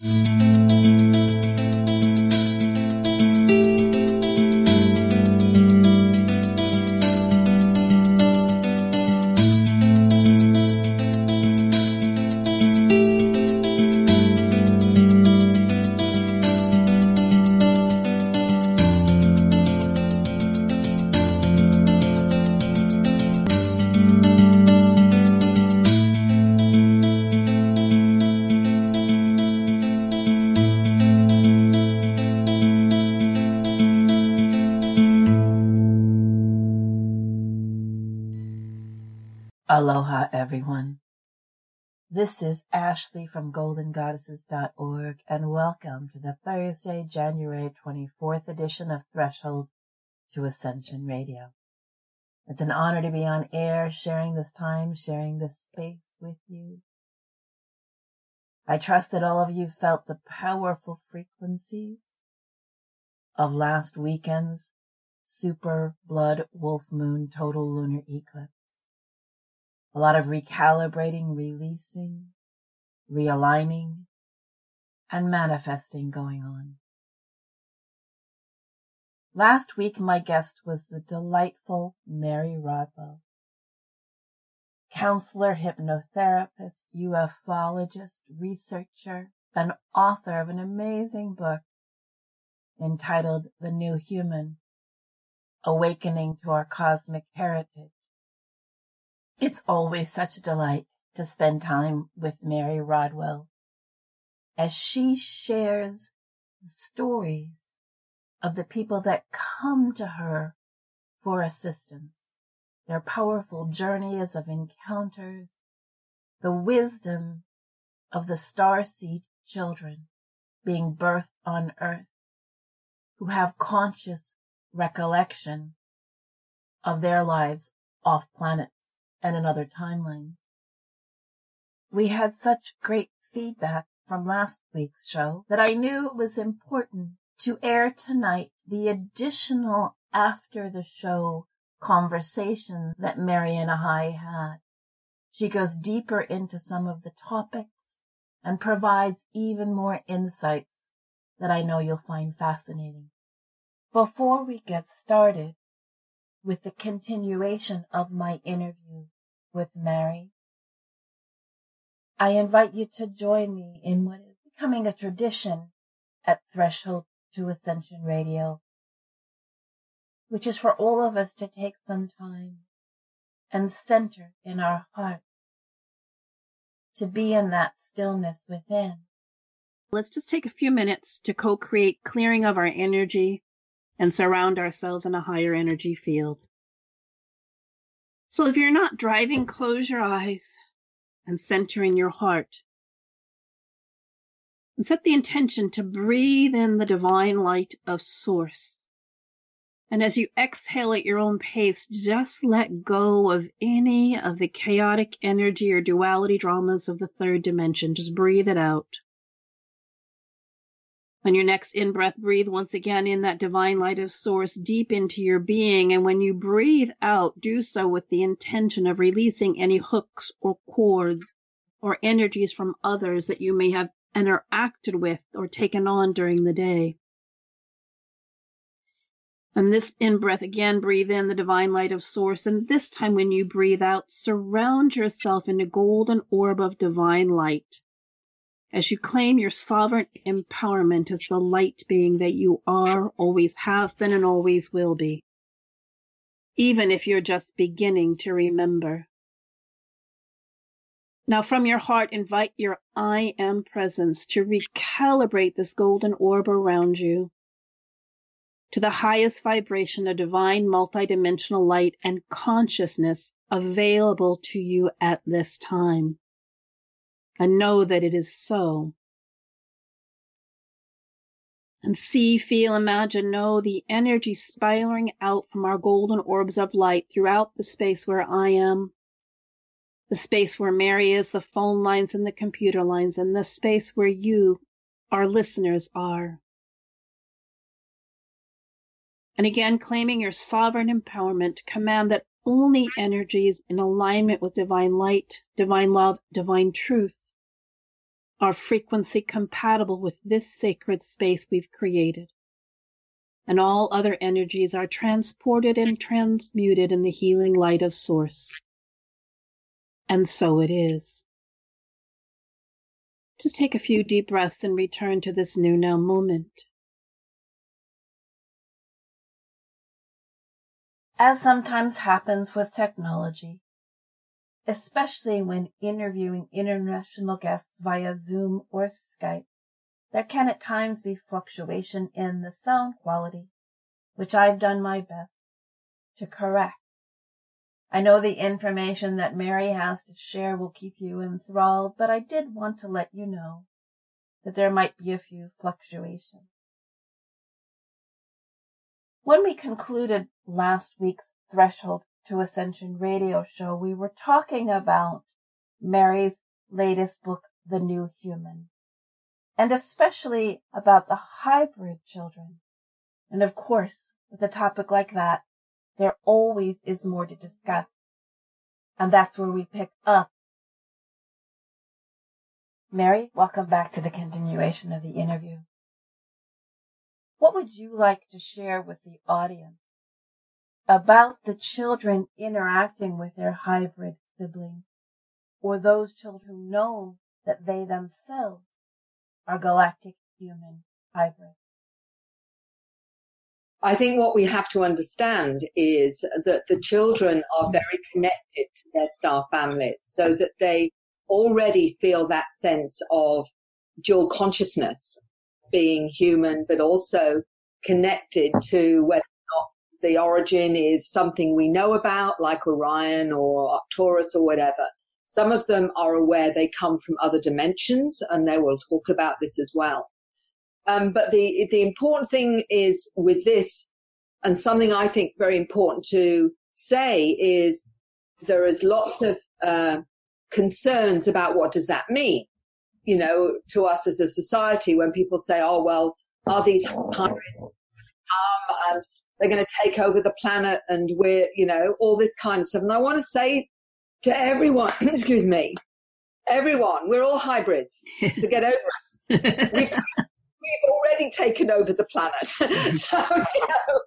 Mm-hmm. Aloha, everyone. This is Ashli from goldengoddesses.org, and welcome to the Thursday, January 24th edition of Threshold to Ascension Radio. It's an honor to be on air, sharing this time, sharing this space with you. I trust that all of you felt the powerful frequencies of last weekend's super blood wolf moon total lunar eclipse a lot of recalibrating, releasing, realigning, and manifesting going on. Last week, my guest was the delightful Mary Rodwell, counselor, hypnotherapist, ufologist, researcher, and author of an amazing book entitled The New Human, Awakening to Our Cosmic Heritage it's always such a delight to spend time with Mary Rodwell as she shares the stories of the people that come to her for assistance, their powerful journeys of encounters, the wisdom of the starseed children being birthed on earth who have conscious recollection of their lives off planet and another timeline. We had such great feedback from last week's show that I knew it was important to air tonight the additional after the show conversation that Mary and I had. She goes deeper into some of the topics and provides even more insights that I know you'll find fascinating. Before we get started, with the continuation of my interview with Mary. I invite you to join me in what is becoming a tradition at Threshold to Ascension Radio, which is for all of us to take some time and center in our heart to be in that stillness within. Let's just take a few minutes to co create clearing of our energy and surround ourselves in a higher energy field. So if you're not driving, close your eyes and center in your heart. And set the intention to breathe in the divine light of Source. And as you exhale at your own pace, just let go of any of the chaotic energy or duality dramas of the third dimension. Just breathe it out. On your next in breath, breathe once again in that divine light of source deep into your being. And when you breathe out, do so with the intention of releasing any hooks or cords or energies from others that you may have interacted with or taken on during the day. And this in breath again, breathe in the divine light of source. And this time when you breathe out, surround yourself in a golden orb of divine light as you claim your sovereign empowerment as the light being that you are, always have been, and always will be, even if you're just beginning to remember. Now, from your heart, invite your I am presence to recalibrate this golden orb around you to the highest vibration of divine multidimensional light and consciousness available to you at this time and know that it is so. And see, feel, imagine, know the energy spiraling out from our golden orbs of light throughout the space where I am, the space where Mary is, the phone lines and the computer lines, and the space where you, our listeners, are. And again, claiming your sovereign empowerment, command that only energies in alignment with divine light, divine love, divine truth are frequency compatible with this sacred space we've created. And all other energies are transported and transmuted in the healing light of Source. And so it is. Just take a few deep breaths and return to this new now moment. As sometimes happens with technology, especially when interviewing international guests via Zoom or Skype, there can at times be fluctuation in the sound quality, which I've done my best to correct. I know the information that Mary has to share will keep you enthralled, but I did want to let you know that there might be a few fluctuations. When we concluded last week's Threshold to Ascension radio show, we were talking about Mary's latest book, The New Human, and especially about the hybrid children. And of course, with a topic like that, there always is more to discuss. And that's where we pick up. Mary, welcome back to the continuation of the interview. What would you like to share with the audience about the children interacting with their hybrid siblings or those children who know that they themselves are galactic human hybrids? I think what we have to understand is that the children are very connected to their star families so that they already feel that sense of dual consciousness, being human, but also connected to not the origin is something we know about, like Orion or Arcturus or whatever. Some of them are aware they come from other dimensions, and they will talk about this as well. Um, but the the important thing is with this, and something I think very important to say is there is lots of uh, concerns about what does that mean. You know, to us as a society, when people say, "Oh well, are these hybrids um, and they're going to take over the planet and we're, you know, all this kind of stuff." And I want to say to everyone, excuse me, everyone, we're all hybrids. So get over it. We've we've already taken over the planet. so, you know,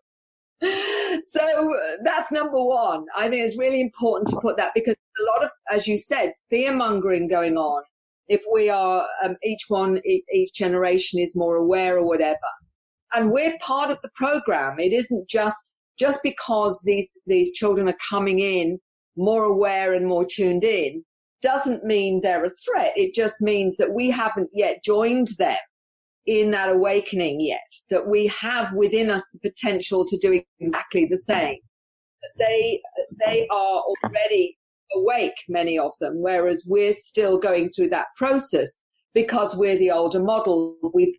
so that's number one. I think it's really important to put that because a lot of, as you said, fear mongering going on. If we are, um, each one, each generation is more aware or whatever. And we're part of the program. It isn't just, just because these, these children are coming in more aware and more tuned in doesn't mean they're a threat. It just means that we haven't yet joined them in that awakening yet, that we have within us the potential to do exactly the same. They, they are already awake, many of them, whereas we're still going through that process because we're the older models. We've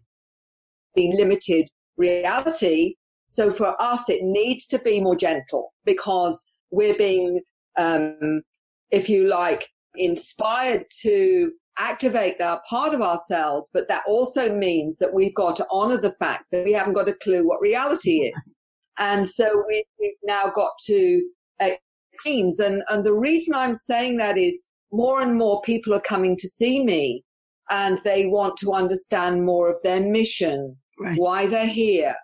been limited reality. So for us, it needs to be more gentle because we're being, um, if you like, inspired to activate that part of ourselves, but that also means that we've got to honor the fact that we haven't got a clue what reality is. And so we, have now got to teams. And, and the reason I'm saying that is more and more people are coming to see me and they want to understand more of their mission, right. why they're here.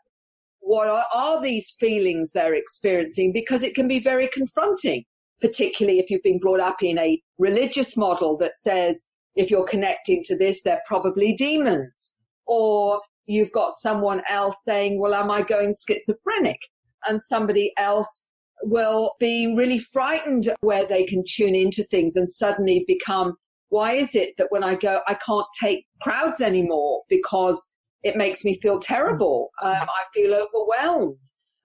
What are, are these feelings they're experiencing? Because it can be very confronting, particularly if you've been brought up in a religious model that says if you're connecting to this, they're probably demons. Or you've got someone else saying, well, am I going schizophrenic? And somebody else will be really frightened where they can tune into things and suddenly become, why is it that when I go, I can't take crowds anymore because it makes me feel terrible. Um, I feel overwhelmed.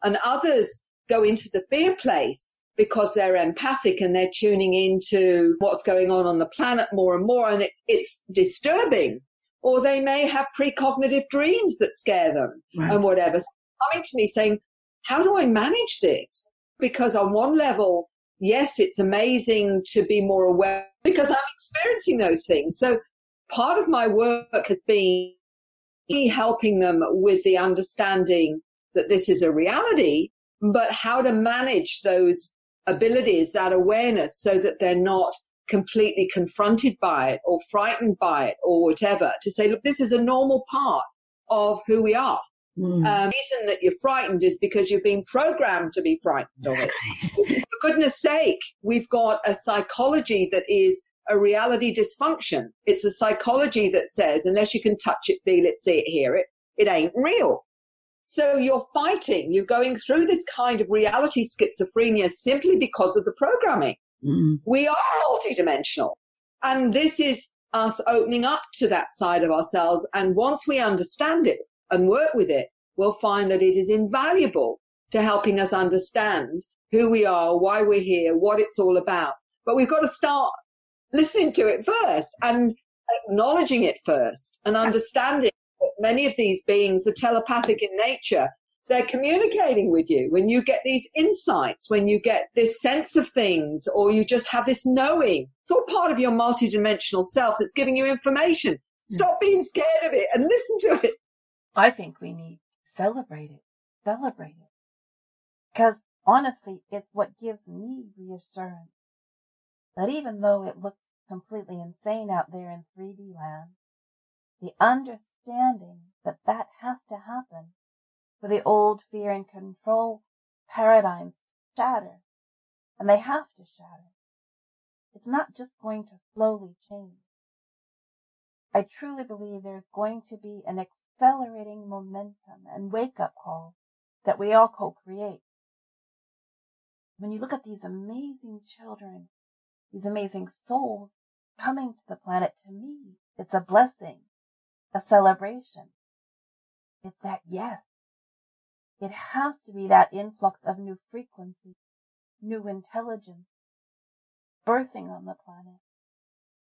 And others go into the fear place because they're empathic and they're tuning into what's going on on the planet more and more and it, it's disturbing or they may have precognitive dreams that scare them right. and whatever so coming to me saying how do i manage this because on one level yes it's amazing to be more aware because i'm experiencing those things so part of my work has been helping them with the understanding that this is a reality but how to manage those abilities, that awareness, so that they're not completely confronted by it or frightened by it or whatever, to say, look, this is a normal part of who we are. Mm. Um, the reason that you're frightened is because you've been programmed to be frightened of it. For goodness sake, we've got a psychology that is a reality dysfunction. It's a psychology that says, unless you can touch it, feel it, see it, hear it, it ain't real. So you're fighting, you're going through this kind of reality schizophrenia simply because of the programming. Mm. We are multidimensional. And this is us opening up to that side of ourselves. And once we understand it and work with it, we'll find that it is invaluable to helping us understand who we are, why we're here, what it's all about. But we've got to start listening to it first and acknowledging it first and understanding that many of these beings are telepathic in nature they're communicating with you when you get these insights, when you get this sense of things, or you just have this knowing. It's all part of your multidimensional self that's giving you information. Hmm. Stop being scared of it and listen to it. I think we need to celebrate it. Celebrate it. Because honestly, it's what gives me reassurance that even though it looks completely insane out there in 3D land, the understanding that that has to happen for the old fear and control paradigms to shatter. And they have to shatter. It's not just going to slowly change. I truly believe there's going to be an accelerating momentum and wake up call that we all co-create. When you look at these amazing children, these amazing souls coming to the planet, to me, it's a blessing, a celebration. It's that yes, it has to be that influx of new frequency, new intelligence, birthing on the planet,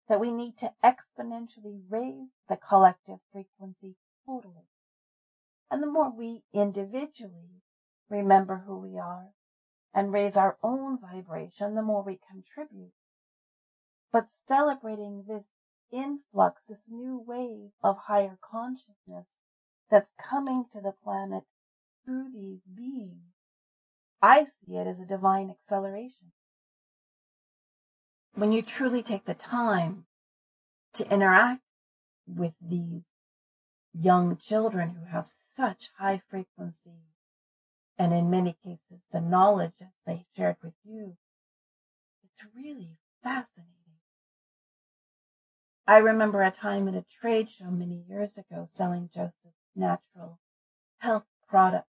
that we need to exponentially raise the collective frequency totally. And the more we individually remember who we are and raise our own vibration, the more we contribute. But celebrating this influx, this new wave of higher consciousness that's coming to the planet through these beings, I see it as a divine acceleration. When you truly take the time to interact with these young children who have such high frequency and in many cases the knowledge that they shared with you, it's really fascinating. I remember a time at a trade show many years ago selling Joseph's natural health products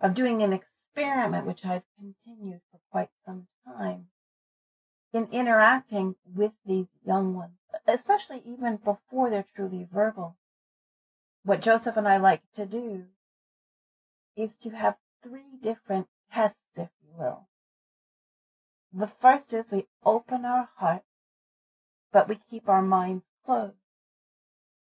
of doing an experiment, which I've continued for quite some time, in interacting with these young ones, especially even before they're truly verbal. What Joseph and I like to do is to have three different tests, if you will. The first is we open our heart, but we keep our minds closed.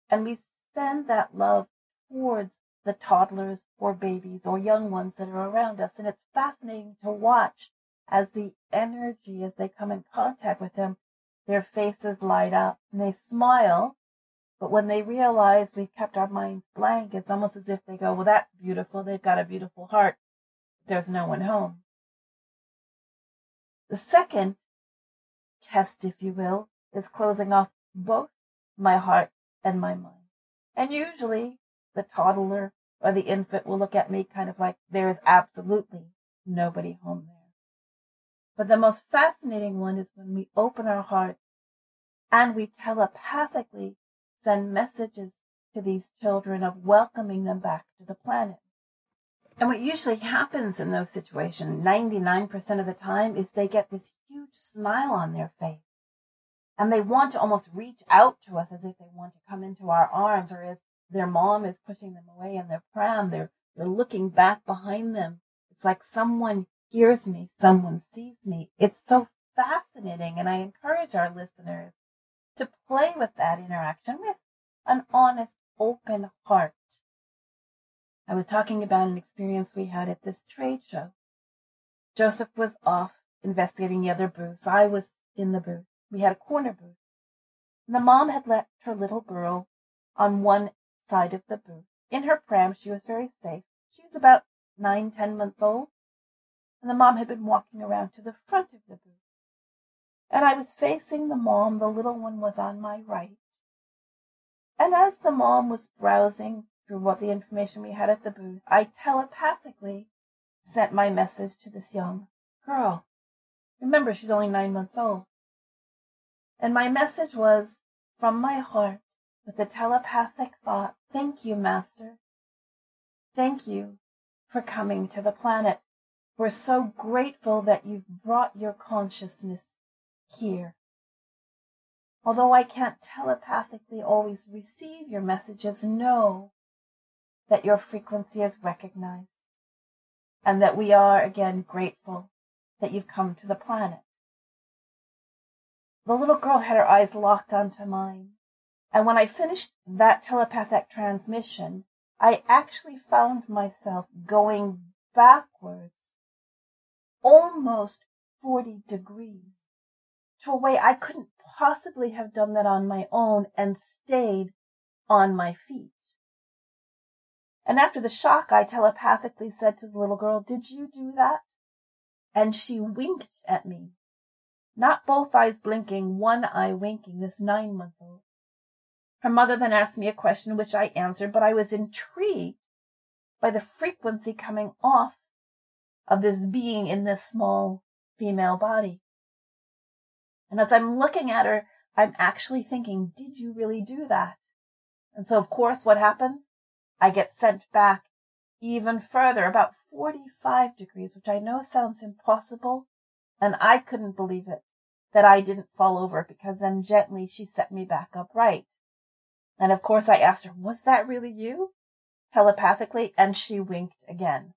And we send that love towards the toddlers or babies or young ones that are around us. And it's fascinating to watch as the energy, as they come in contact with them, their faces light up and they smile. But when they realize we've kept our minds blank, it's almost as if they go, well, that's beautiful. They've got a beautiful heart. There's no one home. The second test, if you will, is closing off both my heart and my mind. And usually the toddler or the infant will look at me kind of like there is absolutely nobody home there. But the most fascinating one is when we open our heart and we telepathically send messages to these children of welcoming them back to the planet. And what usually happens in those situations, 99% of the time, is they get this huge smile on their face. And they want to almost reach out to us as if they want to come into our arms or as their mom is pushing them away their pram. They're, they're looking back behind them. It's like someone hears me, someone sees me. It's so fascinating. And I encourage our listeners to play with that interaction with an honest, open heart. I was talking about an experience we had at this trade show. Joseph was off investigating the other booths. I was in the booth. We had a corner booth. And the mom had left her little girl on one side of the booth. In her pram, she was very safe. She was about nine, ten months old, and the mom had been walking around to the front of the booth. and I was facing the mom. The little one was on my right. And as the mom was browsing through what the information we had at the booth, I telepathically sent my message to this young girl. Remember, she's only nine months old. And my message was from my heart with a telepathic thought Thank you, Master. Thank you for coming to the planet. We're so grateful that you've brought your consciousness here. Although I can't telepathically always receive your messages, know that your frequency is recognized and that we are again grateful that you've come to the planet. The little girl had her eyes locked onto mine. And when I finished that telepathic transmission, I actually found myself going backwards almost 40 degrees to a way I couldn't possibly have done that on my own and stayed on my feet. And after the shock, I telepathically said to the little girl, Did you do that? And she winked at me. Not both eyes blinking, one eye winking, this nine month old. Her mother then asked me a question which I answered, but I was intrigued by the frequency coming off of this being in this small female body. And as I'm looking at her, I'm actually thinking, did you really do that? And so, of course, what happens? I get sent back even further, about 45 degrees, which I know sounds impossible. And I couldn't believe it that I didn't fall over because then gently she set me back upright. And of course I asked her, was that really you? Telepathically, and she winked again.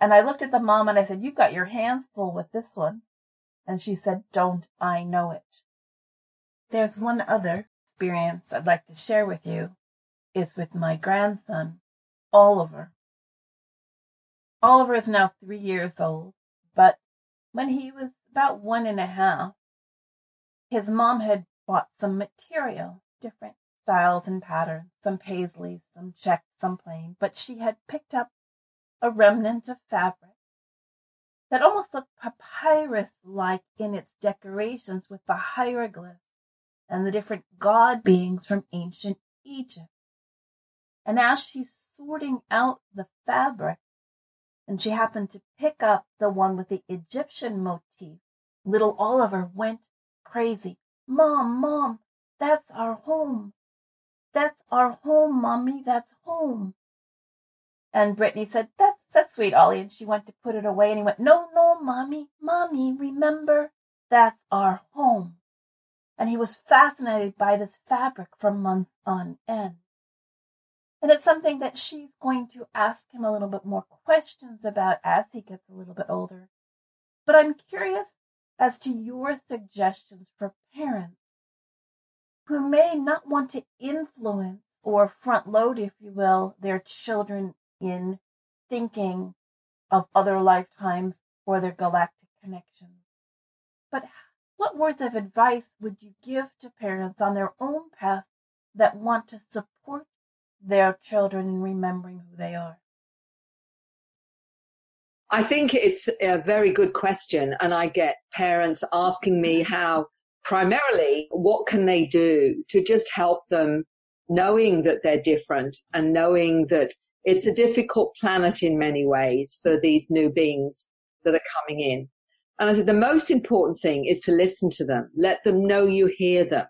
And I looked at the mom and I said, you've got your hands full with this one. And she said, don't I know it? There's one other experience I'd like to share with you is with my grandson, Oliver. Oliver is now three years old, but when he was about one and a half, his mom had bought some material, different styles and patterns, some paisley, some checked, some plain, but she had picked up a remnant of fabric that almost looked papyrus like in its decorations with the hieroglyphs and the different god beings from ancient Egypt. And as she's sorting out the fabric, and she happened to pick up the one with the Egyptian motif, Little Oliver went crazy. Mom, Mom, that's our home. That's our home, Mommy, that's home. And Brittany said, That's that's sweet, Ollie. And she went to put it away and he went, No, no, Mommy, Mommy, remember, that's our home. And he was fascinated by this fabric for months on end. And it's something that she's going to ask him a little bit more questions about as he gets a little bit older. But I'm curious as to your suggestions for parents who may not want to influence or front load, if you will, their children in thinking of other lifetimes or their galactic connections. But what words of advice would you give to parents on their own path that want to support their children in remembering who they are? I think it's a very good question. And I get parents asking me how, primarily, what can they do to just help them knowing that they're different and knowing that it's a difficult planet in many ways for these new beings that are coming in. And I said, the most important thing is to listen to them. Let them know you hear them.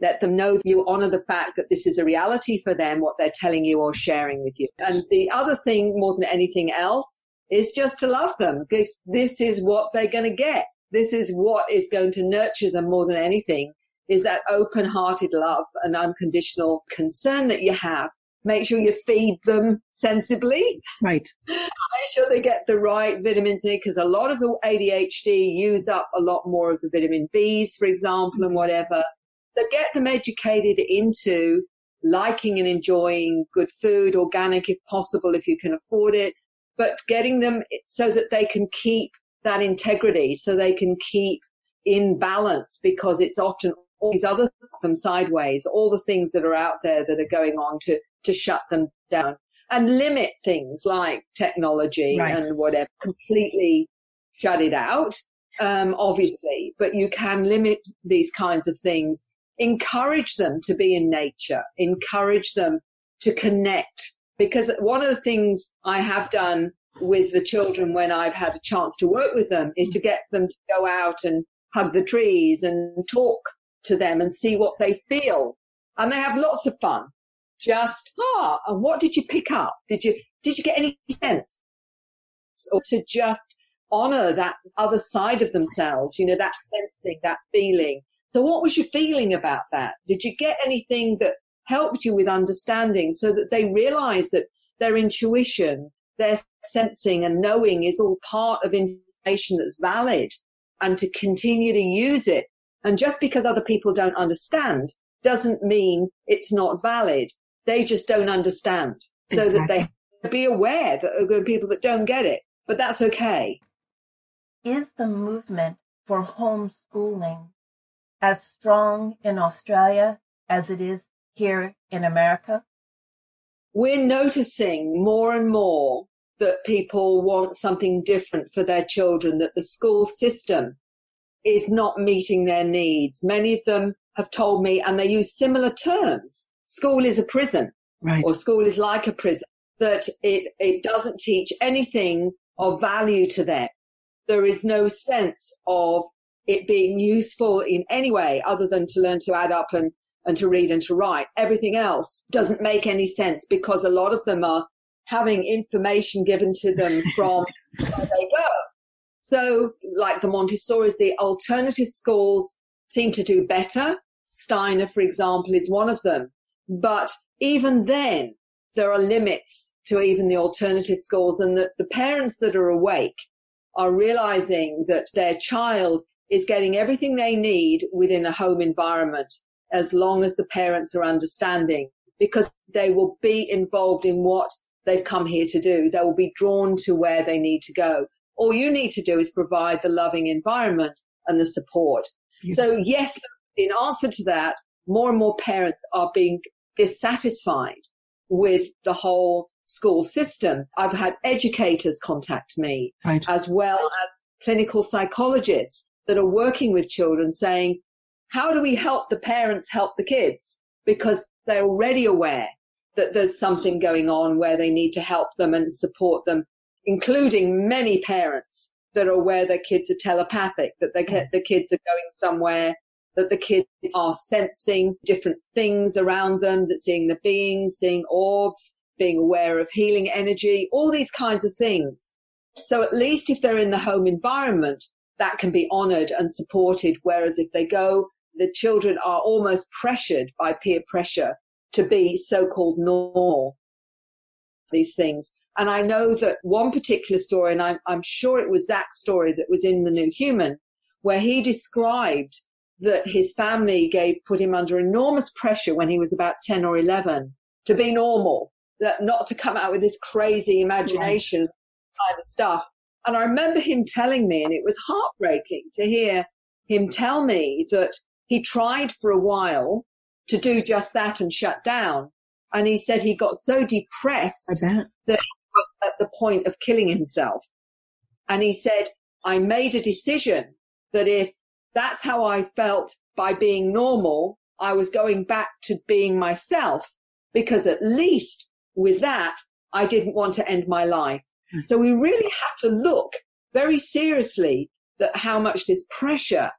Let them know you honor the fact that this is a reality for them, what they're telling you or sharing with you. And the other thing, more than anything else, is just to love them because this is what they're going to get. This is what is going to nurture them more than anything is that open hearted love and unconditional concern that you have. Make sure you feed them sensibly. Right. Make sure they get the right vitamins in because a lot of the ADHD use up a lot more of the vitamin Bs, for example, and mm-hmm. whatever. So get them educated into liking and enjoying good food, organic if possible, if you can afford it, but getting them so that they can keep that integrity, so they can keep in balance because it's often all these other them sideways, all the things that are out there that are going on to, to shut them down and limit things like technology right. and whatever, completely shut it out um, obviously, but you can limit these kinds of things. Encourage them to be in nature. Encourage them to connect. Because one of the things I have done with the children when I've had a chance to work with them is to get them to go out and hug the trees and talk to them and see what they feel. And they have lots of fun. Just, ah, and what did you pick up? Did you, did you get any sense? Or to just honor that other side of themselves, you know, that sensing, that feeling. So what was your feeling about that? Did you get anything that helped you with understanding so that they realize that their intuition, their sensing and knowing is all part of information that's valid and to continue to use it. And just because other people don't understand doesn't mean it's not valid. They just don't understand so exactly. that they be aware that there are people that don't get it, but that's okay. Is the movement for homeschooling as strong in Australia as it is here in America? We're noticing more and more that people want something different for their children, that the school system is not meeting their needs. Many of them have told me, and they use similar terms school is a prison, right. or school is like a prison, that it, it doesn't teach anything of value to them. There is no sense of it being useful in any way other than to learn to add up and, and to read and to write. Everything else doesn't make any sense because a lot of them are having information given to them from where they go. So, like the Montessori's, the alternative schools seem to do better. Steiner, for example, is one of them. But even then, there are limits to even the alternative schools, and that the parents that are awake are realizing that their child is getting everything they need within a home environment as long as the parents are understanding because they will be involved in what they've come here to do. They will be drawn to where they need to go. All you need to do is provide the loving environment and the support. So yes, in answer to that, more and more parents are being dissatisfied with the whole school system. I've had educators contact me right. as well as clinical psychologists that are working with children saying, how do we help the parents help the kids? Because they're already aware that there's something going on where they need to help them and support them, including many parents that are aware their kids are telepathic, that they, mm. the kids are going somewhere, that the kids are sensing different things around them, that seeing the beings, seeing orbs, being aware of healing energy, all these kinds of things. So at least if they're in the home environment, that can be honored and supported. Whereas if they go, the children are almost pressured by peer pressure to be so-called normal. These things. And I know that one particular story, and I'm, I'm sure it was Zach's story that was in The New Human, where he described that his family gave, put him under enormous pressure when he was about 10 or 11 to be normal, that not to come out with this crazy imagination right. kind of stuff. And I remember him telling me, and it was heartbreaking to hear him tell me that he tried for a while to do just that and shut down. And he said he got so depressed that he was at the point of killing himself. And he said, I made a decision that if that's how I felt by being normal, I was going back to being myself because at least with that, I didn't want to end my life. Hmm. So we really have to look very seriously that how much this pressure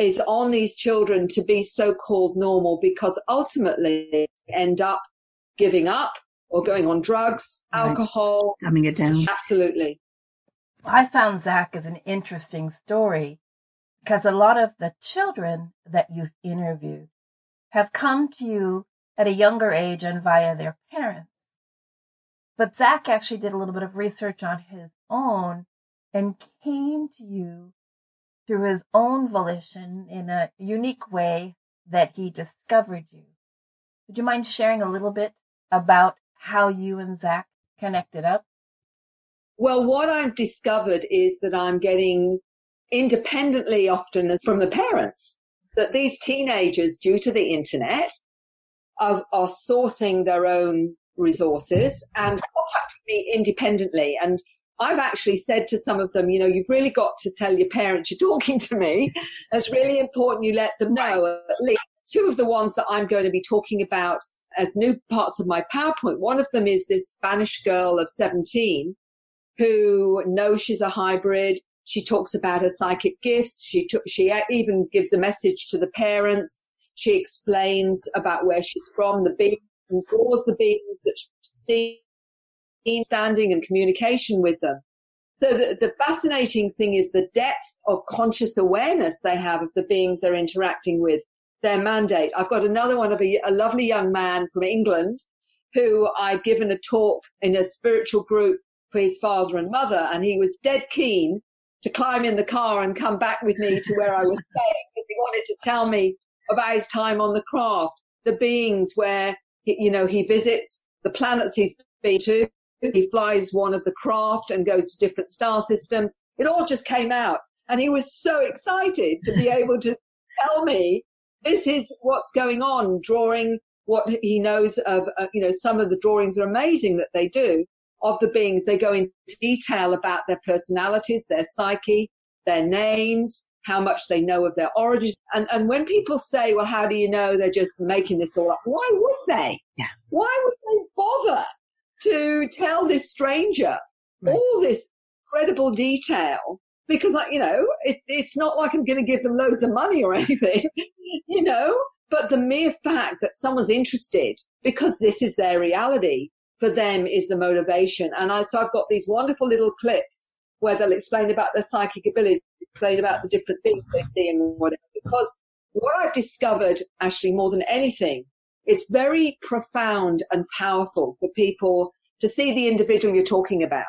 is on these children to be so-called normal because ultimately end up giving up or going on drugs, right. alcohol, dumbing it down. Absolutely. I found Zach as an interesting story because a lot of the children that you've interviewed have come to you at a younger age and via their parents. But Zach actually did a little bit of research on his own and came to you through his own volition in a unique way that he discovered you. Would you mind sharing a little bit about how you and Zach connected up? Well, what I've discovered is that I'm getting independently often from the parents that these teenagers, due to the internet, are, are sourcing their own resources and contacting me independently. And I've actually said to some of them, you know, you've really got to tell your parents you're talking to me. It's really important you let them know. At least two of the ones that I'm going to be talking about as new parts of my PowerPoint. One of them is this Spanish girl of 17 who knows she's a hybrid. She talks about her psychic gifts. She took, she even gives a message to the parents. She explains about where she's from, the beings, and draws the beings that she's standing and communication with them. So the, the fascinating thing is the depth of conscious awareness they have of the beings they're interacting with, their mandate. I've got another one of a, a lovely young man from England who I'd given a talk in a spiritual group for his father and mother, and he was dead keen to climb in the car and come back with me to where I was staying because he wanted to tell me about his time on the craft, the beings where, you know, he visits, the planets he's been to. He flies one of the craft and goes to different star systems. It all just came out. And he was so excited to be able to tell me this is what's going on, drawing what he knows of, uh, you know, some of the drawings are amazing that they do of the beings. They go into detail about their personalities, their psyche, their names, how much they know of their origins. And, and when people say, well, how do you know they're just making this all up? Why would they? Yeah. Why would they bother to tell this stranger right. all this incredible detail? Because, you know, it, it's not like I'm going to give them loads of money or anything, you know, but the mere fact that someone's interested because this is their reality for them is the motivation. And I, so I've got these wonderful little clips where they'll explain about their psychic abilities, explain about the different things they see and whatever. Because what I've discovered, actually, more than anything, it's very profound and powerful for people to see the individual you're talking about,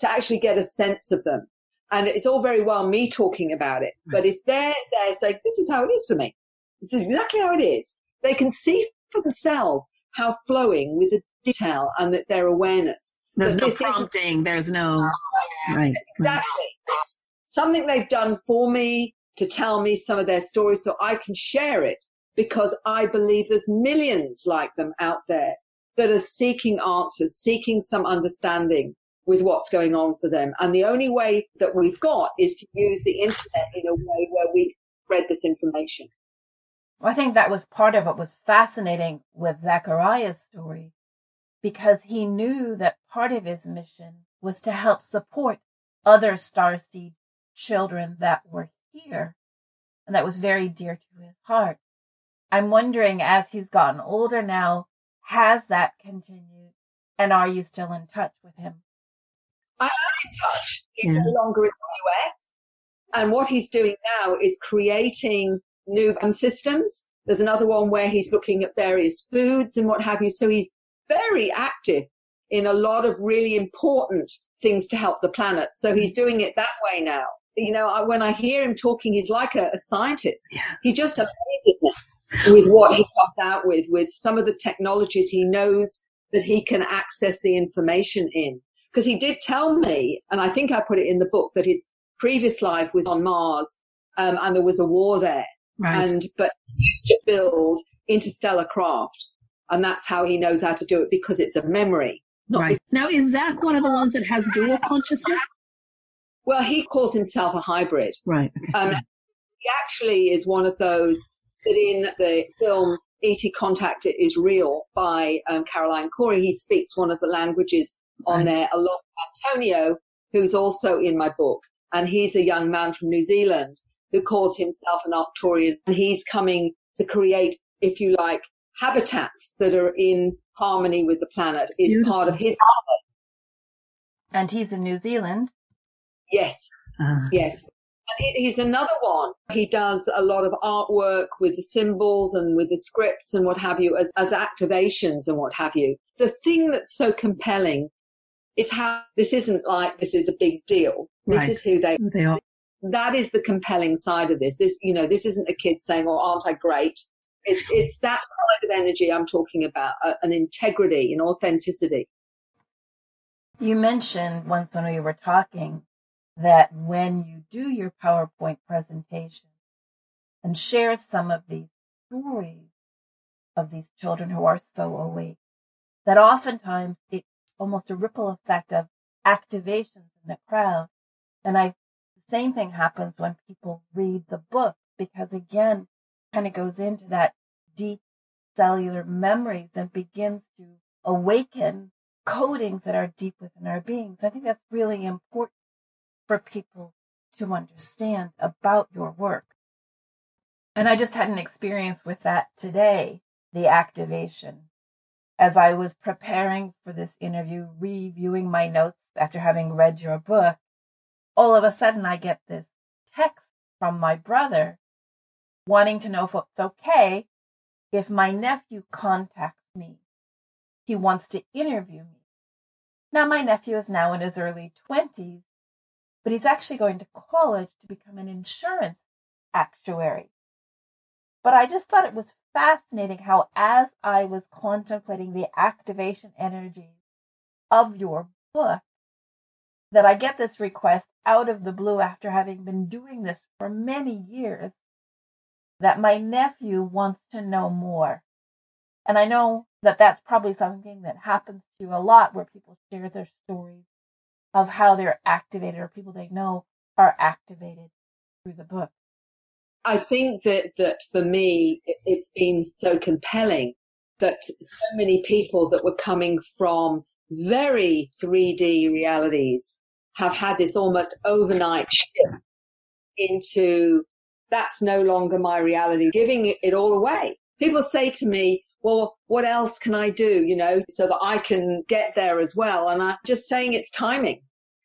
to actually get a sense of them. And it's all very well me talking about it, but if they're there saying, this is how it is for me, this is exactly how it is, they can see for themselves how flowing with the detail and that their awareness there's no prompting. There's no right. Exactly. It's something they've done for me to tell me some of their stories so I can share it because I believe there's millions like them out there that are seeking answers, seeking some understanding with what's going on for them. And the only way that we've got is to use the internet in a way where we spread this information. I think that was part of what was fascinating with Zachariah's story because he knew that part of his mission was to help support other starseed children that were here. And that was very dear to his heart. I'm wondering, as he's gotten older now, has that continued? And are you still in touch with him? I am in touch. He's yeah. no longer in the US. And what he's doing now is creating new systems. There's another one where he's looking at various foods and what have you. So he's very active in a lot of really important things to help the planet. So he's mm-hmm. doing it that way now. You know, I, when I hear him talking, he's like a, a scientist. Yeah. He just amazes me with what he comes out with, with some of the technologies he knows that he can access the information in. Because he did tell me, and I think I put it in the book, that his previous life was on Mars um, and there was a war there. Right. And but he used to build interstellar craft and that's how he knows how to do it because it's a memory. right. Now, is Zach one of the ones that has dual consciousness? Well, he calls himself a hybrid. Right. Okay. Um, he actually is one of those that in the film E.T. Contact It Is Real by um, Caroline Cory, he speaks one of the languages on right. there, along with Antonio, who's also in my book. And he's a young man from New Zealand who calls himself an Arcturian. And he's coming to create, if you like, habitats that are in harmony with the planet is Beautiful. part of his And he's in New Zealand. Yes. Uh. Yes. And he's another one. He does a lot of artwork with the symbols and with the scripts and what have you as, as activations and what have you. The thing that's so compelling is how this isn't like this is a big deal. This right. is who they, they are. That is the compelling side of this. This, you know, this isn't a kid saying, "Oh, aren't I great?" It, it's that kind of energy I'm talking about, uh, an integrity, an authenticity. You mentioned once when we were talking that when you do your PowerPoint presentation and share some of these stories of these children who are so awake, that oftentimes it's almost a ripple effect of activations in the crowd. And I, the same thing happens when people read the book because again, kind of goes into that deep cellular memories and begins to awaken codings that are deep within our beings. I think that's really important for people to understand about your work. And I just had an experience with that today, the activation. As I was preparing for this interview, reviewing my notes after having read your book, all of a sudden I get this text from my brother wanting to know if it's okay if my nephew contacts me. He wants to interview me. Now, my nephew is now in his early 20s, but he's actually going to college to become an insurance actuary. But I just thought it was fascinating how, as I was contemplating the activation energy of your book, that I get this request out of the blue after having been doing this for many years that my nephew wants to know more. And I know that that's probably something that happens to you a lot where people share their stories of how they're activated or people they know are activated through the book. I think that, that for me, it's been so compelling that so many people that were coming from very 3D realities have had this almost overnight shift into that's no longer my reality, giving it all away. People say to me, well, what else can I do, you know, so that I can get there as well? And I'm just saying it's timing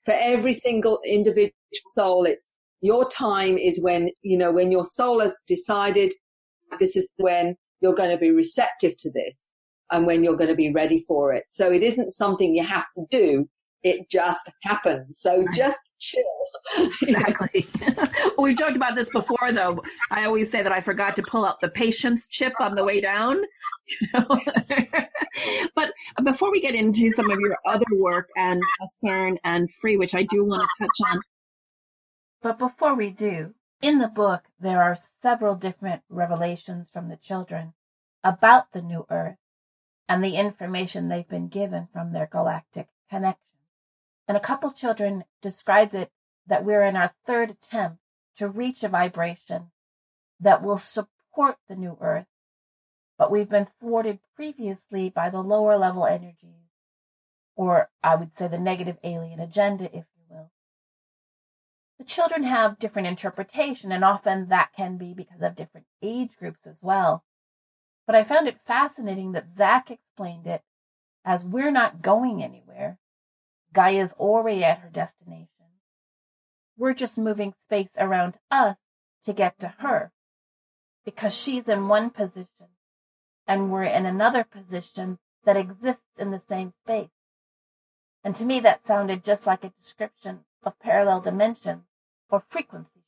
for every single individual soul. It's your time is when, you know, when your soul has decided this is when you're going to be receptive to this and when you're going to be ready for it. So it isn't something you have to do it just happens. So right. just chill. exactly. We've talked about this before, though. I always say that I forgot to pull out the patience chip on the way down. You know? but before we get into some of your other work and uh, CERN and Free, which I do want to touch on. But before we do, in the book, there are several different revelations from the children about the new Earth and the information they've been given from their galactic connection. And a couple children described it that we're in our third attempt to reach a vibration that will support the new earth, but we've been thwarted previously by the lower level energies, or I would say the negative alien agenda, if you will. The children have different interpretation, and often that can be because of different age groups as well. But I found it fascinating that Zach explained it as we're not going anywhere. Gaia's already at her destination. We're just moving space around us to get to her because she's in one position and we're in another position that exists in the same space. And to me, that sounded just like a description of parallel dimensions or frequency shift.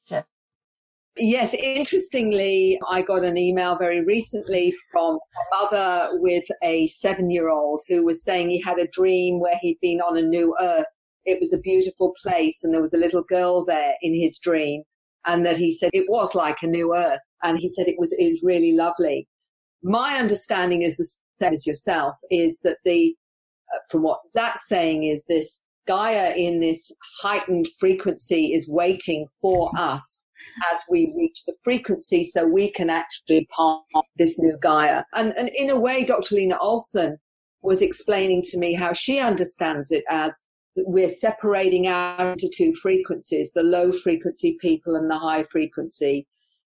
Yes, interestingly, I got an email very recently from a mother with a seven year old who was saying he had a dream where he'd been on a new earth. It was a beautiful place and there was a little girl there in his dream. And that he said it was like a new earth. And he said it was, it was really lovely. My understanding is the same as yourself is that the, uh, from what Zach's saying is this Gaia in this heightened frequency is waiting for us as we reach the frequency so we can actually pass this new Gaia. And, and in a way, Dr. Lena Olson was explaining to me how she understands it as we're separating out into two frequencies, the low frequency people and the high frequency.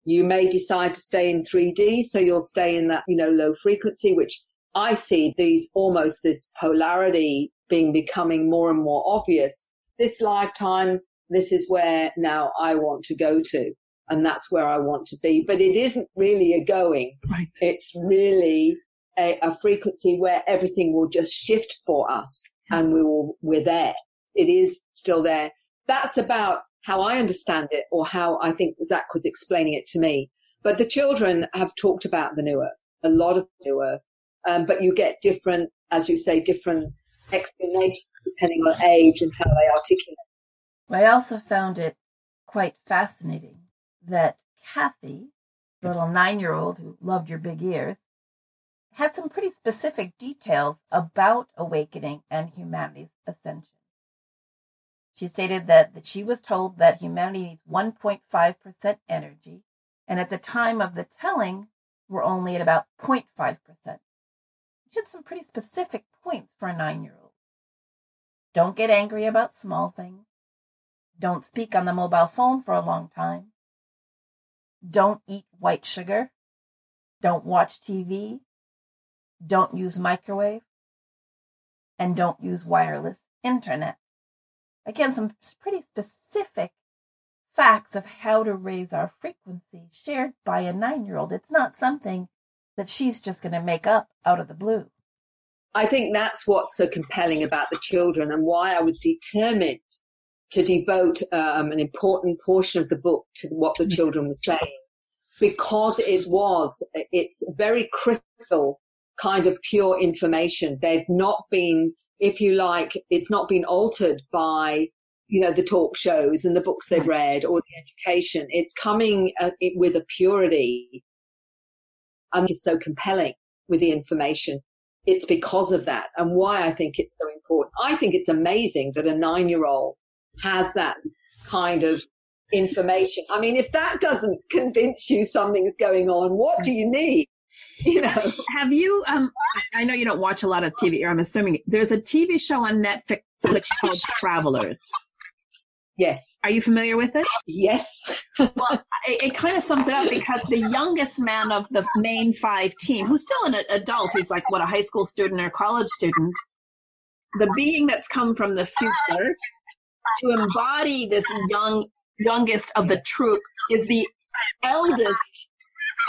You may decide to stay in 3D, so you'll stay in that, you know, low frequency, which I see these almost this polarity being becoming more and more obvious. This lifetime, this is where now I want to go to. And that's where I want to be. But it isn't really a going. Right. It's really a, a frequency where everything will just shift for us and we will, we're there. It is still there. That's about how I understand it or how I think Zach was explaining it to me. But the children have talked about the new earth, a lot of new earth. Um, but you get different, as you say, different explanations depending on age and how they articulate. I also found it quite fascinating that Kathy, little nine year old who loved your big ears, had some pretty specific details about awakening and humanity's ascension. She stated that, that she was told that humanity needs 1.5% energy, and at the time of the telling, we're only at about 0.5%. She had some pretty specific points for a nine year old. Don't get angry about small things. Don't speak on the mobile phone for a long time. Don't eat white sugar. Don't watch TV. Don't use microwave. And don't use wireless internet. Again, some pretty specific facts of how to raise our frequency shared by a nine year old. It's not something that she's just going to make up out of the blue. I think that's what's so compelling about the children and why I was determined to devote um, an important portion of the book to what the children were saying because it was, it's very crystal kind of pure information. They've not been, if you like, it's not been altered by, you know, the talk shows and the books they've read or the education. It's coming uh, it, with a purity and it's so compelling with the information. It's because of that and why I think it's so important. I think it's amazing that a nine year old has that kind of information. I mean, if that doesn't convince you something's going on, what do you need? You know. Have you? Um, I know you don't watch a lot of TV. Or I'm assuming there's a TV show on Netflix called Travelers. Yes. Are you familiar with it? Yes. well, it, it, kind of sums it up because the youngest man of the main five team, who's still an adult, he's like what a high school student or college student. The being that's come from the future to embody this young youngest of the troop is the eldest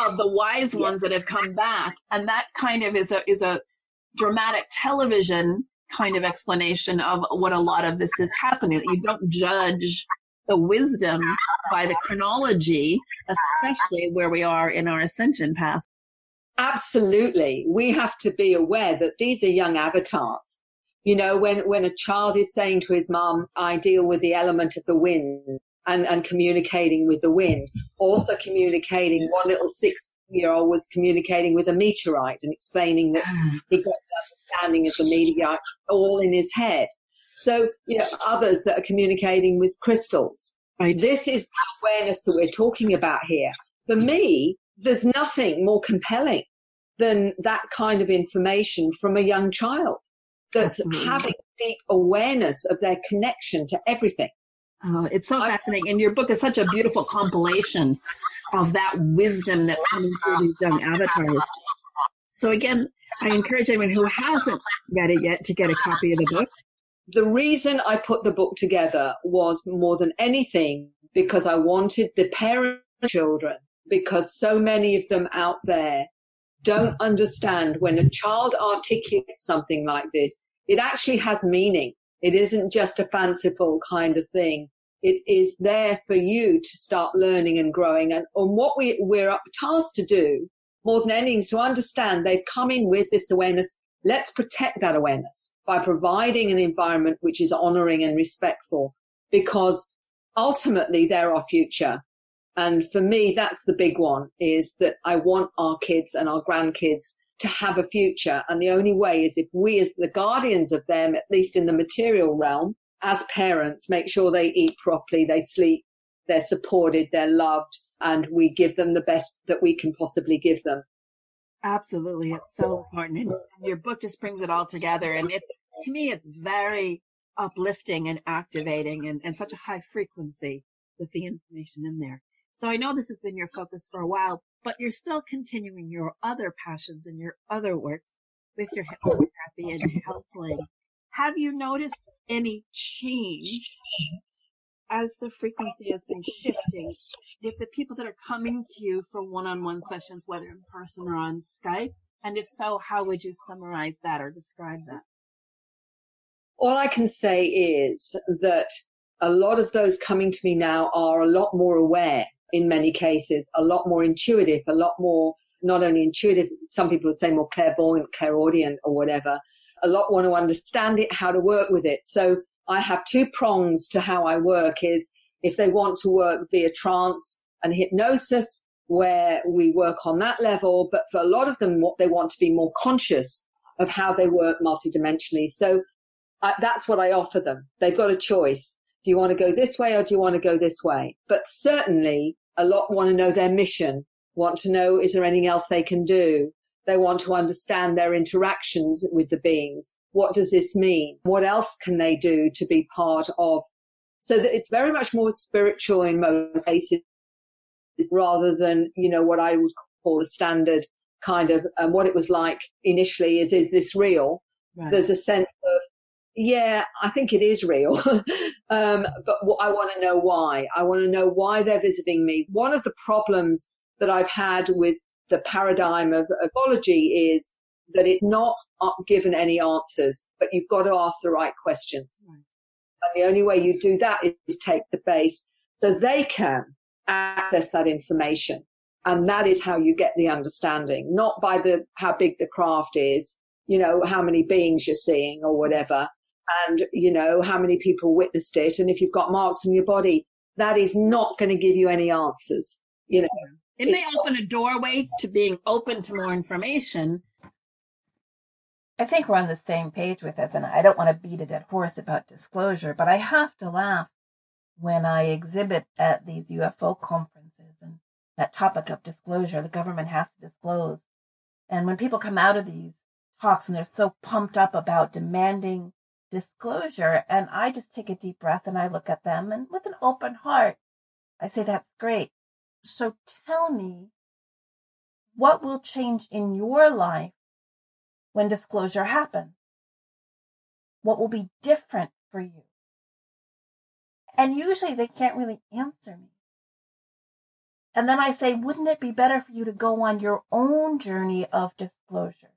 of the wise ones that have come back. And that kind of is a is a dramatic television kind of explanation of what a lot of this is happening you don't judge the wisdom by the chronology especially where we are in our ascension path. Absolutely. We have to be aware that these are young avatars you know, when, when a child is saying to his mom, I deal with the element of the wind and, and communicating with the wind, also communicating, one little six year old was communicating with a meteorite and explaining that ah. he got the understanding of the meteorite all in his head. So, you know, others that are communicating with crystals. Right. This is the awareness that we're talking about here. For me, there's nothing more compelling than that kind of information from a young child that's Absolutely. having deep awareness of their connection to everything. Oh, it's so fascinating. And your book is such a beautiful compilation of that wisdom that's coming through these young avatars. So again, I encourage anyone who hasn't read it yet to get a copy of the book. The reason I put the book together was more than anything because I wanted the parent children, because so many of them out there don't understand when a child articulates something like this, it actually has meaning. It isn't just a fanciful kind of thing. It is there for you to start learning and growing. And, and what we, we're up tasked to do more than anything is to understand they've come in with this awareness. Let's protect that awareness by providing an environment which is honoring and respectful because ultimately they're our future. And for me, that's the big one is that I want our kids and our grandkids to have a future. And the only way is if we, as the guardians of them, at least in the material realm, as parents, make sure they eat properly, they sleep, they're supported, they're loved, and we give them the best that we can possibly give them. Absolutely. It's so important. And your book just brings it all together. And it's, to me, it's very uplifting and activating and, and such a high frequency with the information in there. So I know this has been your focus for a while, but you're still continuing your other passions and your other works with your hypnotherapy and counseling. Have you noticed any change as the frequency has been shifting? If the people that are coming to you for one-on-one sessions, whether in person or on Skype, and if so, how would you summarize that or describe that? All I can say is that a lot of those coming to me now are a lot more aware in many cases, a lot more intuitive, a lot more not only intuitive, some people would say more clairvoyant, clairaudient, or whatever. A lot want to understand it, how to work with it. So I have two prongs to how I work is if they want to work via trance and hypnosis, where we work on that level. But for a lot of them, what they want to be more conscious of how they work multidimensionally. So uh, that's what I offer them. They've got a choice. Do you want to go this way or do you want to go this way? But certainly a lot want to know their mission, want to know is there anything else they can do? They want to understand their interactions with the beings. What does this mean? What else can they do to be part of? So that it's very much more spiritual in most cases rather than, you know, what I would call the standard kind of um, what it was like initially is, is this real? Right. There's a sense of, yeah, I think it is real. um, but I want to know why. I want to know why they're visiting me. One of the problems that I've had with the paradigm of ufology is that it's not given any answers, but you've got to ask the right questions. Right. And the only way you do that is take the base so they can access that information. And that is how you get the understanding, not by the, how big the craft is, you know, how many beings you're seeing or whatever. And, you know, how many people witnessed it. And if you've got marks on your body, that is not going to give you any answers, you know. It may open a doorway to being open to more information. I think we're on the same page with this, and I don't want to beat a dead horse about disclosure, but I have to laugh when I exhibit at these UFO conferences and that topic of disclosure, the government has to disclose. And when people come out of these talks and they're so pumped up about demanding disclosure, and I just take a deep breath and I look at them and with an open heart, I say, that's great. So tell me what will change in your life when disclosure happens? What will be different for you? And usually they can't really answer me. And then I say, wouldn't it be better for you to go on your own journey of disclosure?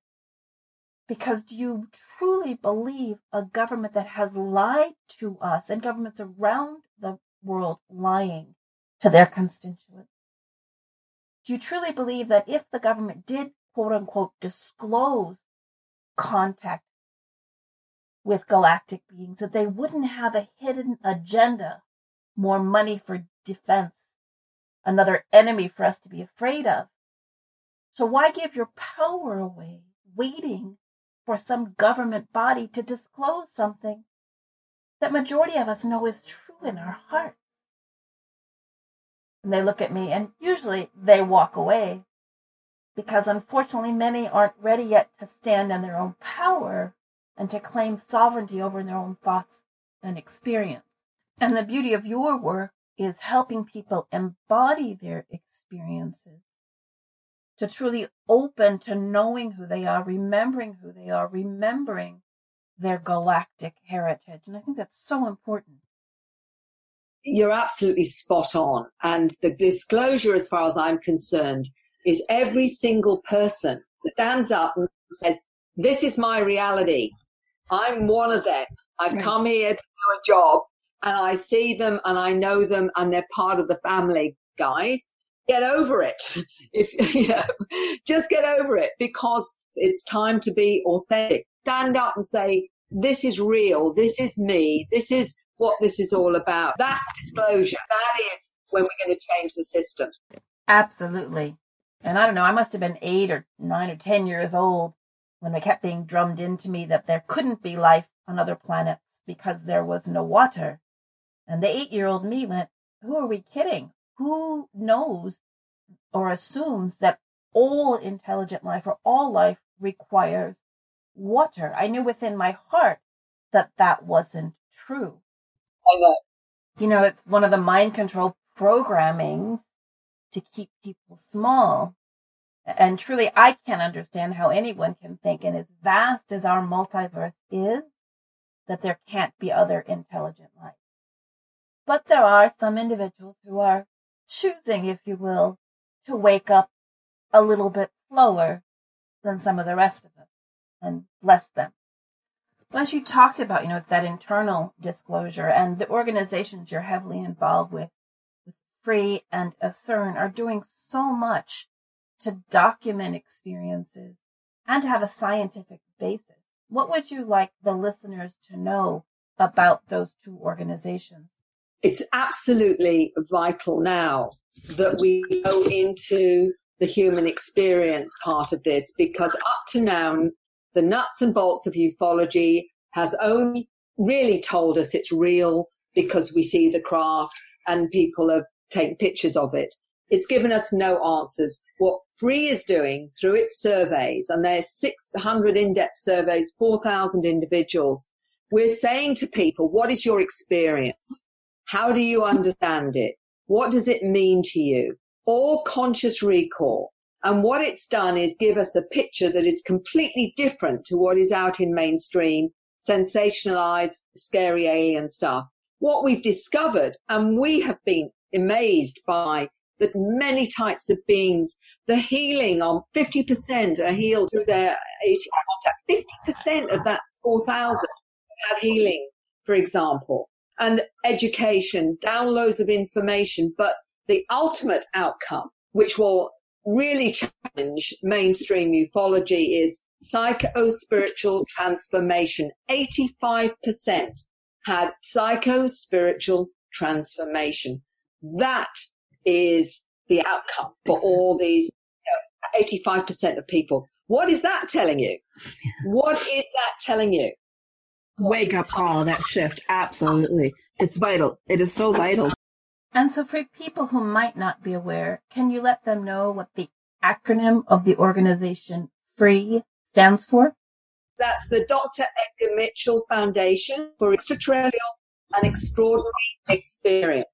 Because do you truly believe a government that has lied to us and governments around the world lying to their constituents? Do you truly believe that if the government did quote unquote disclose contact with galactic beings, that they wouldn't have a hidden agenda, more money for defense, another enemy for us to be afraid of. So why give your power away waiting for some government body to disclose something that majority of us know is true in our hearts? And they look at me and usually they walk away because unfortunately many aren't ready yet to stand in their own power and to claim sovereignty over their own thoughts and experience. And the beauty of your work is helping people embody their experiences to truly open to knowing who they are, remembering who they are, remembering their galactic heritage. And I think that's so important. You're absolutely spot on. And the disclosure, as far as I'm concerned, is every single person that stands up and says, This is my reality. I'm one of them. I've right. come here to do a job and I see them and I know them and they're part of the family, guys. Get over it. If you know, just get over it because it's time to be authentic. Stand up and say, this is real. This is me. This is what this is all about. That's disclosure. That is when we're going to change the system. Absolutely. And I don't know, I must have been eight or nine or 10 years old when it kept being drummed into me that there couldn't be life on other planets because there was no water. And the eight year old me went, Who are we kidding? Who knows or assumes that all intelligent life or all life requires water? I knew within my heart that that wasn't true. I know. You know, it's one of the mind control programmings to keep people small. And truly, I can't understand how anyone can think, and as vast as our multiverse is, that there can't be other intelligent life. But there are some individuals who are choosing, if you will, to wake up a little bit slower than some of the rest of us, and bless them. As you talked about, you know, it's that internal disclosure and the organizations you're heavily involved with, with Free and ACERN are doing so much to document experiences and to have a scientific basis. What would you like the listeners to know about those two organizations? It's absolutely vital now that we go into the human experience part of this because up to now, the nuts and bolts of ufology has only really told us it's real because we see the craft and people have taken pictures of it. It's given us no answers. What Free is doing through its surveys, and there's 600 in-depth surveys, 4,000 individuals, we're saying to people, what is your experience? How do you understand it? What does it mean to you? All conscious recall. And what it's done is give us a picture that is completely different to what is out in mainstream, sensationalized, scary alien stuff. What we've discovered, and we have been amazed by that many types of beings, the healing on 50% are healed through their ET contact. 50% of that 4,000 have healing, for example, and education, downloads of information. But the ultimate outcome, which will really challenge mainstream ufology, is psycho spiritual transformation. 85% had psycho spiritual transformation. That is the outcome for exactly. all these you know, 85% of people. What is that telling you? What is that telling you? Wake up call, that shift. Absolutely. It's vital. It is so vital. And so for people who might not be aware, can you let them know what the acronym of the organization FREE stands for? That's the Dr. Edgar Mitchell Foundation for Extraterrestrial and Extraordinary Experience.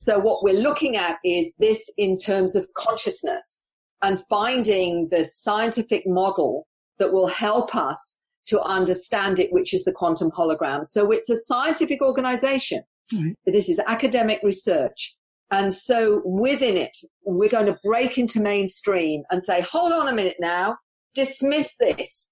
So what we're looking at is this in terms of consciousness and finding the scientific model that will help us to understand it, which is the quantum hologram. So it's a scientific organization. Mm-hmm. This is academic research. And so within it, we're going to break into mainstream and say, hold on a minute now, dismiss this,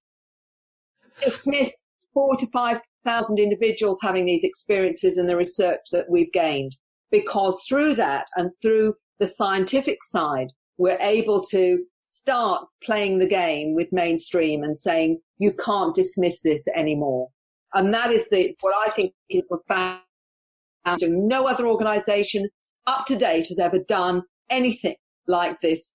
dismiss four to 5,000 individuals having these experiences and the research that we've gained because through that and through the scientific side, we're able to start playing the game with mainstream and saying, you can't dismiss this anymore. And that is the, what I think is profound. No other organization up to date has ever done anything like this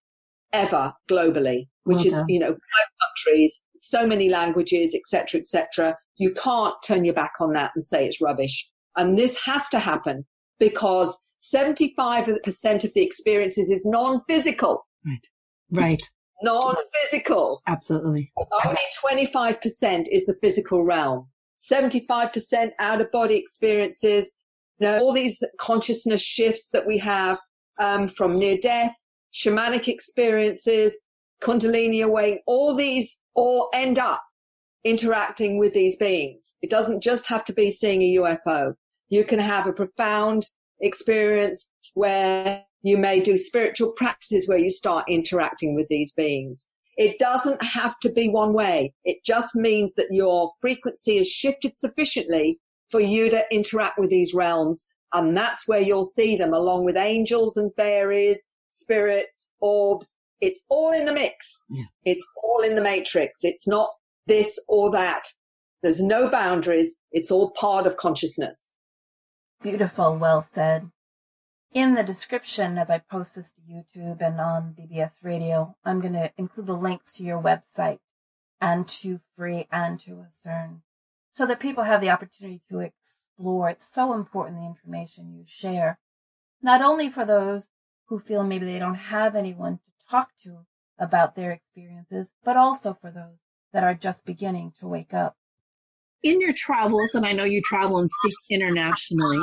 ever globally, which okay. is, you know, five countries, so many languages, etc., etc. You can't turn your back on that and say it's rubbish. And this has to happen because 75% of the experiences is non-physical. Right. Right. Non-physical. Absolutely. Only 25% is the physical realm. 75% out of body experiences. You know, all these consciousness shifts that we have um, from near death, shamanic experiences, kundalini awakening, all these all end up interacting with these beings. It doesn't just have to be seeing a UFO. You can have a profound experience where you may do spiritual practices where you start interacting with these beings. It doesn't have to be one way. It just means that your frequency is shifted sufficiently for you to interact with these realms. And that's where you'll see them along with angels and fairies, spirits, orbs. It's all in the mix. Yeah. It's all in the matrix. It's not this or that. There's no boundaries. It's all part of consciousness. Beautiful, well said. In the description, as I post this to YouTube and on BBS Radio, I'm going to include the links to your website and to Free and to ACERN so that people have the opportunity to explore. It's so important, the information you share, not only for those who feel maybe they don't have anyone to talk to about their experiences, but also for those that are just beginning to wake up in your travels, and I know you travel and speak internationally,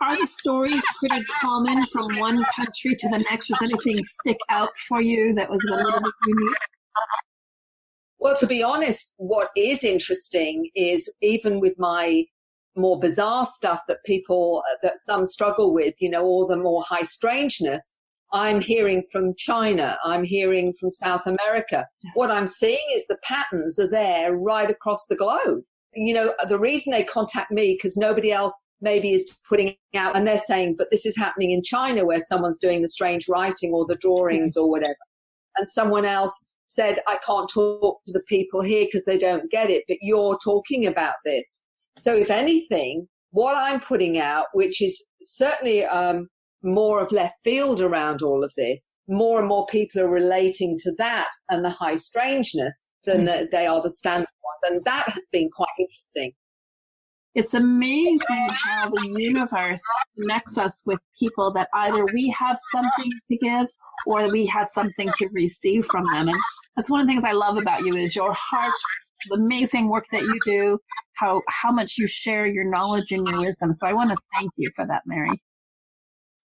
are the stories pretty common from one country to the next? Does anything stick out for you that was a little bit unique? Well, to be honest, what is interesting is even with my more bizarre stuff that people, that some struggle with, you know, all the more high strangeness, I'm hearing from China. I'm hearing from South America. What I'm seeing is the patterns are there right across the globe you know, the reason they contact me because nobody else maybe is putting out and they're saying, but this is happening in China where someone's doing the strange writing or the drawings or whatever. And someone else said, I can't talk to the people here because they don't get it, but you're talking about this. So if anything, what I'm putting out, which is certainly um, more of left field around all of this, more and more people are relating to that and the high strangeness than mm. the, they are the standard ones. And that has been quite interesting. It's amazing how the universe connects us with people that either we have something to give or we have something to receive from them. And that's one of the things I love about you is your heart, the amazing work that you do, how, how much you share your knowledge and your wisdom. So I want to thank you for that, Mary.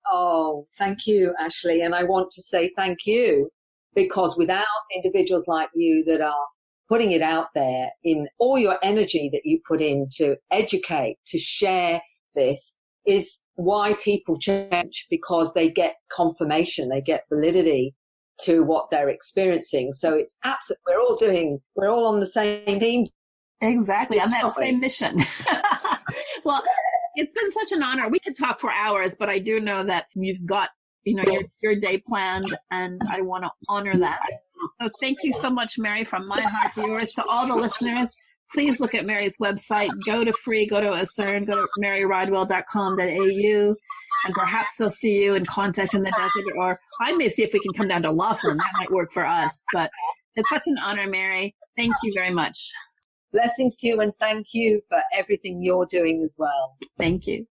Oh, thank you, Ashli. And I want to say thank you because without individuals like you that are putting it out there in all your energy that you put in to educate, to share this is why people change because they get confirmation, they get validity to what they're experiencing. So it's absolutely, we're all doing, we're all on the same team. Exactly. On that same mission. well, it's been such an honor. We could talk for hours, but I do know that you've got, you know, your, your day planned and I want to honor that. So thank you so much, Mary, from my heart to yours. To all the listeners, please look at Mary's website. Go to free, go to ACERN, go to maryrodwell.com.au, and perhaps they'll see you and contact in the desert. Or I may see if we can come down to Laughlin. That might work for us. But it's such an honor, Mary. Thank you very much. Blessings to you and thank you for everything you're doing as well. Thank you.